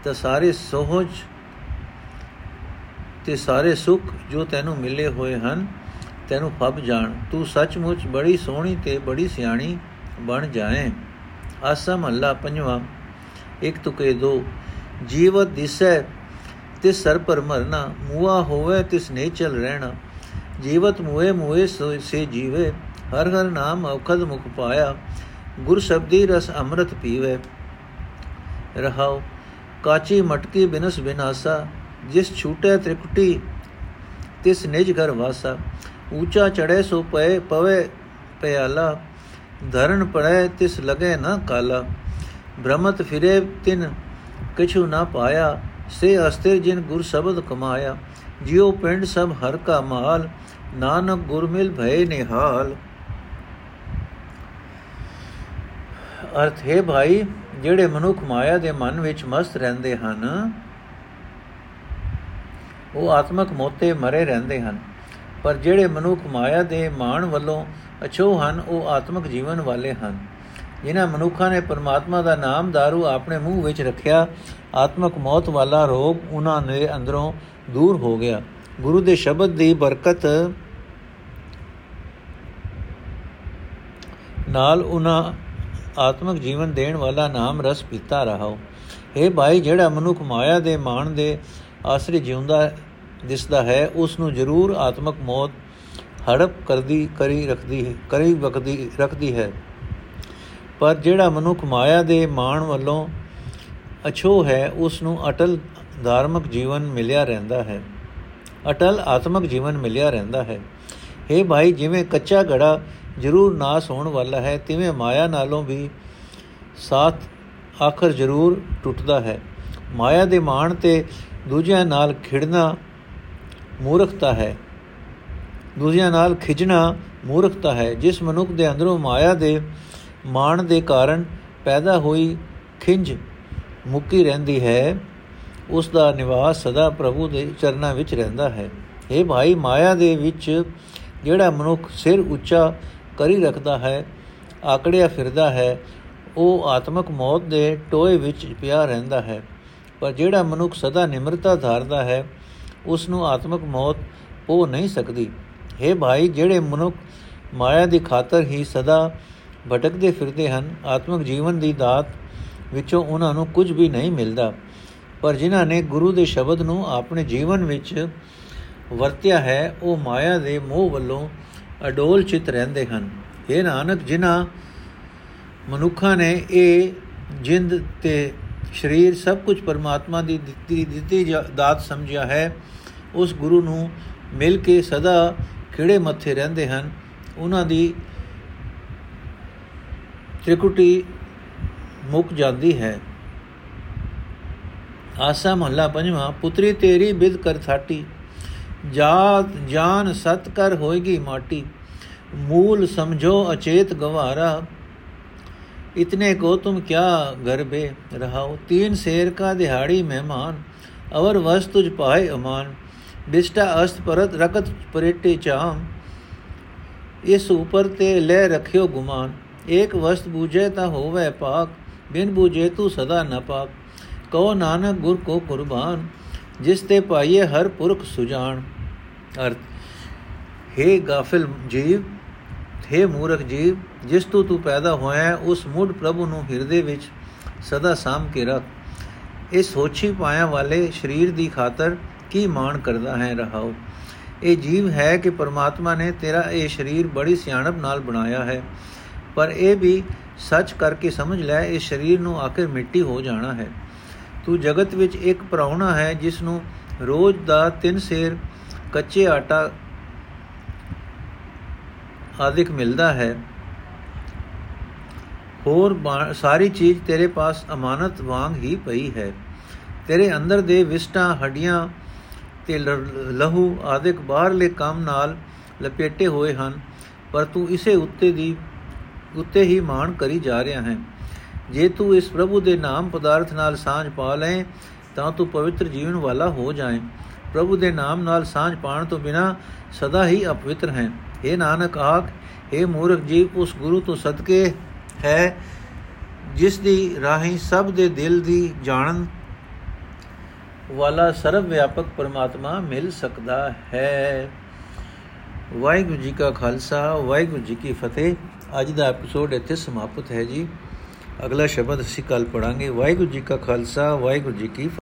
ਤਾਂ ਸਾਰੇ ਸੋਹਜ ਤੇ ਸਾਰੇ ਸੁੱਖ ਜੋ ਤੈਨੂੰ ਮਿਲੇ ਹੋਏ ਹਨ ਤੈਨੂੰ ਫੱਬ ਜਾਣ। ਤੂੰ ਸੱਚਮੁੱਚ ਬੜੀ ਸੋਹਣੀ ਤੇ ਬੜੀ ਸਿਆਣੀ ਬਣ ਜਾਏ। ਆਸਮ ਅੱਲਾ ਪੰਜਵਾ। ਇੱਕ ਤੁਕੇ ਦੋ। ਜੀਵਤ ਦਿਸੈ ਤਿਸ ਸਰ ਪਰ ਮਰਨਾ। ਮੂਆ ਹੋਵੇ ਤਿਸ ਨੇ ਚਲ ਰਹਿਣਾ। ਜੀਵਤ ਮੂਏ ਮੂਏ ਸੇ ਜੀਵੇ। ਹਰ ਹਰ ਨਾਮ ਔਖਦ ਮੁਖ ਪਾਇਆ। ਗੁਰ ਸ਼ਬਦੀ ਰਸ ਅੰਮ੍ਰਿਤ ਪੀਵੇ। ਰਹਾਉ ਕਾਚੀ ਮਟਕੀ ਬਿਨਸ ਬਿਨਾਸਾ। ਜਿਸ ਛੂਟੇ ਤ੍ਰਿਕੁਟੀ ਤਿਸ ਨਿਜ ਘਰ ਵਾਸਾ। ਊਚਾ ਚੜੇ ਸੋ ਪਏ, ਪਵੇ ਪਿਆਲਾ। ਧਰਨ ਪੜੈ ਤਿਸ ਲਗੇ ਨਾ ਕਾਲਾ। ਬ੍ਰਹਮਤ ਫਿਰੇ ਤਿਨ ਕਿਛੂ ਨਾ ਪਾਇਆ। ਸੇ ਅਸਤੇ ਜਿਨ ਗੁਰ ਸ਼ਬਦ ਕਮਾਇਆ। ਜਿਉ ਪਿੰਡ ਸਭ ਹਰ ਕਾ ਮਾਲ। ਨਾਨਕ ਗੁਰ ਮਿਲ ਭਏ ਨਿਹਾਲ। ਅਰਥ, ਹੈ ਭਾਈ, ਜਿਹੜੇ ਮਨੁੱਖ ਮਾਇਆ ਦੇ ਮਨ ਵਿੱਚ ਮਸਤ ਰਹਿੰਦੇ ਹਨ, ਉਹ ਆਤਮਕ ਮੋਤੇ ਮਰੇ ਰਹਿੰਦੇ ਹਨ। ਪਰ ਜਿਹੜੇ ਮਨੁੱਖ ਮਾਇਆ ਦੇ ਮਾਣ ਵੱਲੋਂ ਅਛੋ ਹਨ, ਉਹ ਆਤਮਕ ਜੀਵਨ ਵਾਲੇ ਹਨ। ਜਿਨ੍ਹਾਂ ਮਨੁੱਖਾਂ ਨੇ ਪਰਮਾਤਮਾ ਦਾ ਨਾਮ दारू ਆਪਣੇ ਮੂੰਹ ਵਿੱਚ ਰੱਖਿਆ, ਆਤਮਕ ਮੌਤ ਵਾਲਾ ਰੋਗ ਉਹਨਾਂ ਦੇ ਅੰਦਰੋਂ ਦੂਰ ਹੋ ਗਿਆ। ਗੁਰੂ ਦੇ ਸ਼ਬਦ ਦੀ ਬਰਕਤ ਨਾਲ ਉਹਨਾਂ ਆਤਮਿਕ ਜੀਵਨ ਦੇਣ ਵਾਲਾ ਨਾਮ ਰਸ ਪੀਤਾ ਰਹਾਓ। ਇਹ ਭਾਈ, ਜਿਹੜਾ ਮਨੁੱਖ ਮਾਇਆ ਦੇ ਮਾਣ ਦੇ ਆਸਰੇ ਜਿਉਂਦਾ ਦਿਸਦਾ ਹੈ, ਉਸ ਨੂੰ ਜ਼ਰੂਰ ਆਤਮਿਕ ਮੌਤ ਹੜਪ ਕਰਦੀ, ਕਰੀ ਰੱਖਦੀ ਹੈ, ਕਰੀ ਵਕਦੀ ਰੱਖਦੀ ਹੈ। ਪਰ ਜਿਹੜਾ ਮਨੁੱਖ ਮਾਇਆ ਦੇ ਮਾਣ ਵੱਲੋਂ ਅਛੋ ਹੈ, ਉਸ ਨੂੰ ਅਟਲ ਧਾਰਮਿਕ ਜੀਵਨ ਮਿਲਿਆ ਰਹਿੰਦਾ ਹੈ। ਅਟਲ ਆਤਮਿਕ ਜੀਵਨ ਮਿਲਿਆ ਰਹਿੰਦਾ ਹੈ। ਇਹ ਭਾਈ, ਜਿਵੇਂ ਕੱਚਾ ਘੜਾ ਜ਼ਰੂਰ ਨਾਸ ਹੋਣ ਵਾਲਾ ਹੈ, ਤਿਵੇਂ ਮਾਇਆ ਨਾਲੋਂ ਵੀ ਸਾਥ ਆਖਰ ਜ਼ਰੂਰ ਟੁੱਟਦਾ ਹੈ। ਮਾਇਆ ਦੇ ਮਾਣ ਤੇ ਦੂਜਿਆਂ ਨਾਲ ਖਿੜਨਾ ਮੂਰਖਤਾ ਹੈ। ਦੂਜਿਆਂ ਨਾਲ ਖਿਜਣਾ ਮੂਰਖਤਾ ਹੈ। ਜਿਸ ਮਨੁੱਖ ਦੇ ਅੰਦਰੋਂ ਮਾਇਆ ਦੇ ਮਾਣ ਦੇ ਕਾਰਨ ਪੈਦਾ ਹੋਈ ਖਿੰਜ ਮੁੱਕੀ ਰਹਿੰਦੀ ਹੈ, ਉਸ ਦਾ ਨਿਵਾਸ ਸਦਾ ਪ੍ਰਭੂ ਦੇ ਚਰਨਾਂ ਵਿੱਚ ਰਹਿੰਦਾ ਹੈ। ਇਹ ਭਾਈ, ਮਾਇਆ ਦੇ ਵਿੱਚ ਜਿਹੜਾ ਮਨੁੱਖ ਸਿਰ ਉੱਚਾ ਕਰੀ ਰੱਖਦਾ ਹੈ, ਆਕੜਿਆ ਫਿਰਦਾ ਹੈ, ਉਹ ਆਤਮਕ ਮੌਤ ਦੇ ਟੋਏ ਵਿੱਚ ਪਿਆ ਰਹਿੰਦਾ ਹੈ। ਪਰ ਜਿਹੜਾ ਮਨੁੱਖ ਸਦਾ ਨਿਮਰਤਾ ਧਾਰਦਾ ਹੈ ਉਸ ਨੂੰ ਆਤਮਕ ਮੌਤ ਹੋ ਨਹੀਂ ਸਕਦੀ। ਹੈ ਭਾਈ, ਜਿਹੜੇ ਮਨੁੱਖ ਮਾਇਆ ਦੀ ਖਾਤਰ ਹੀ ਸਦਾ ਭਟਕਦੇ ਫਿਰਦੇ ਹਨ, ਆਤਮਿਕ ਜੀਵਨ ਦੀ ਦਾਤ ਵਿੱਚੋਂ ਉਹਨਾਂ ਨੂੰ ਕੁਝ ਵੀ ਨਹੀਂ ਮਿਲਦਾ। ਪਰ ਜਿਨ੍ਹਾਂ ਨੇ ਗੁਰੂ ਦੇ ਸ਼ਬਦ ਨੂੰ ਆਪਣੇ ਜੀਵਨ ਵਿੱਚ ਵਰਤਿਆ ਹੈ, ਉਹ ਮਾਇਆ ਦੇ ਮੋਹ ਵੱਲੋਂ ਅਡੋਲ ਚਿਤ ਰਹਿੰਦੇ ਹਨ। ਇਹ ਨਾਨਕ, ਜਿਨ੍ਹਾਂ ਮਨੁੱਖਾਂ ਨੇ ਇਹ ਜਿੰਦ ਤੇ ਸਰੀਰ ਸਭ ਕੁਝ ਪਰਮਾਤਮਾ ਦੀ ਦਿੱਤੀ ਦਿੱਤੀ ਦਾਤ ਸਮਝਿਆ ਹੈ। ਉਸ ਗੁਰੂ ਨੂੰ ਮਿਲ ਕੇ ਸਦਾ ਖਿੜੇ ਮੱਥੇ ਰਹਿੰਦੇ ਹਨ। ਉਹਨਾਂ ਦੀ ਤ੍ਰਿਕੁਟੀ ਮੁੱਕ ਜਾਂਦੀ ਹੈ। ਆਸਾ ਮਹੱਲਾ ਪੰਜਵਾਂ, ਪੁੱਤਰੀ ਤੇਰੀ ਬਿਦ ਕਰ ਥਾਟੀ ਜਾਤ, ਜਾਨ ਸਤ ਕਰ ਹੋਏਗੀ ਮਾਟੀ। ਮੂਲ ਸਮਝੋ, ਅਚੇਤ ਗਵਾਰਾ। ਇਤਨੇ ਕੋ ਤੁਮ ਕਿਆ ਗਰਬੇ ਰਹਾਓ ਤੀਨ ਸ਼ੇਰ ਕਾ ਦਿਹਾੜੀ ਮਹਿਮਾਨ ਅਵਰ ਵਸ ਤੁਝ ਪਾਏ ਅਮਾਨ ਬਿਸਟਾ ਅਸਤ ਪਰਤ ਰਕਤ ਪਰੇਟੇ ਚਾਮ ਇਸ ਉਪਰ ਤੇ ਲੈ ਰਖਿਓ ਗੁਮਾਨ ਏਕ ਵਸਤ ਬੂਝੇ ਤਾਂ ਹੋਵੇ ਪਾਕ ਬਿਨ ਬੂਝੇ ਤੂੰ ਸਦਾ ਨ ਪਾਕ ਕਹੋ ਨਾਨਕ ਗੁਰ ਕੋ ਕੁਰਬਾਨ ਜਿਸ ਤੇ ਪਾਈਏ ਹਰ ਪੁਰਖ ਸੁਜਾਨ ਅਰਥ हे ਗਾਫਿਲ ਜੀਵ हे ਮੂਰਖ ਜੀਵ ਜਿਸ ਤੋਂ ਤੂੰ ਪੈਦਾ ਹੋਇਆ ਉਸ ਮੁੱਢ ਪ੍ਰਭੂ ਨੂੰ ਹਿਰਦੇ ਵਿੱਚ ਸਦਾ ਸਾਮ ਕੇ ਰੱਖ। ਇਸ ਸੋਚੀ ਪਾਇਆ ਵਾਲੇ ਸਰੀਰ ਦੀ ਖਾਤਰ ਕੀ ਮਾਣ ਕਰਦਾ ਹੈ ਰਹਾਓ। ਇਹ ਜੀਵ ਹੈ ਕਿ ਪਰਮਾਤਮਾ ਨੇ ਤੇਰਾ ਇਹ ਸਰੀਰ ਬੜੀ ਸਿਆਣਪ ਨਾਲ ਬਣਾਇਆ ਹੈ, ਪਰ ਇਹ ਵੀ ਸੱਚ ਕਰਕੇ ਸਮਝ ਲੈ ਇਹ ਸਰੀਰ ਨੂੰ ਆਖਿਰ ਮਿੱਟੀ ਹੋ ਜਾਣਾ ਹੈ। ਤੂੰ ਜਗਤ ਵਿੱਚ ਇੱਕ ਪ੍ਰਾਉਣਾ ਹੈ, ਜਿਸ ਨੂੰ ਰੋਜ਼ ਦਾ ਤਿੰਨ ਸੇਰ ਕੱਚੇ ਆਟਾ ਆਦਿਕ ਮਿਲਦਾ ਹੈ। ਹੋਰ ਸਾਰੀ ਚੀਜ਼ ਤੇਰੇ ਪਾਸ ਅਮਾਨਤ ਵਾਂਗ ਹੀ ਪਈ ਹੈ। ਤੇਰੇ ਅੰਦਰ ਦੇ ਵਿਸਟਾਂ, ਹੱਡੀਆਂ ਤੇ ਲਹੂ ਆਦਿਕ ਬਾਹਰਲੇ ਕੰਮ ਨਾਲ ਲਪੇਟੇ ਹੋਏ ਹਨ, ਪਰ ਤੂੰ ਇਸੇ ਉੱਤੇ ਦੀ ਉੱਤੇ ਹੀ ਮਾਣ ਕਰੀ ਜਾ ਰਿਹਾ ਹੈ। ਜੇ ਤੂੰ ਇਸ ਪ੍ਰਭੂ ਦੇ ਨਾਮ ਪਦਾਰਥ ਨਾਲ ਸਾਂਝ ਪਾ ਲੈ ਤਾਂ ਤੂੰ ਪਵਿੱਤਰ ਜੀਵਨ ਵਾਲਾ ਹੋ ਜਾਏ। ਪ੍ਰਭੂ ਦੇ ਨਾਮ ਨਾਲ ਸਾਂਝ ਪਾਣ ਤੋਂ ਬਿਨਾ ਸਦਾ ਹੀ ਅਪਵਿੱਤਰ ਹੈ। ਇਹ ਨਾਨਕ ਆਖ ਇਹ ਮੂਰਖ ਜੀਵ ਉਸ ਗੁਰੂ ਤੋਂ ਸਦਕੇ ਹੈ, ਜਿਸ ਦੀ ਰਾਹੀਂ ਸਭ ਦੇ ਦਿਲ ਦੀ ਜਾਣਨ ਵਾਲਾ ਸਰਵ ਵਿਆਪਕ ਪਰਮਾਤਮਾ ਮਿਲ ਸਕਦਾ ਹੈ। ਵਾਹਿਗੁਰੂ ਜੀ ਕਾ ਖਾਲਸਾ, ਵਾਹਿਗੁਰੂ ਜੀ ਕੀ ਫਤਿਹ। ਅੱਜ ਦਾ ਐਪੀਸੋਡ ਇੱਥੇ ਸਮਾਪਤ ਹੈ ਜੀ। ਅਗਲਾ ਸ਼ਬਦ ਅਸੀਂ ਕੱਲ ਪੜਾਂਗੇ ਵਾਹਿਗੁਰੂ ਜੀ ਕਾ ਖਾਲਸਾ, ਵਾਹਿਗੁਰੂ ਜੀ ਕੀ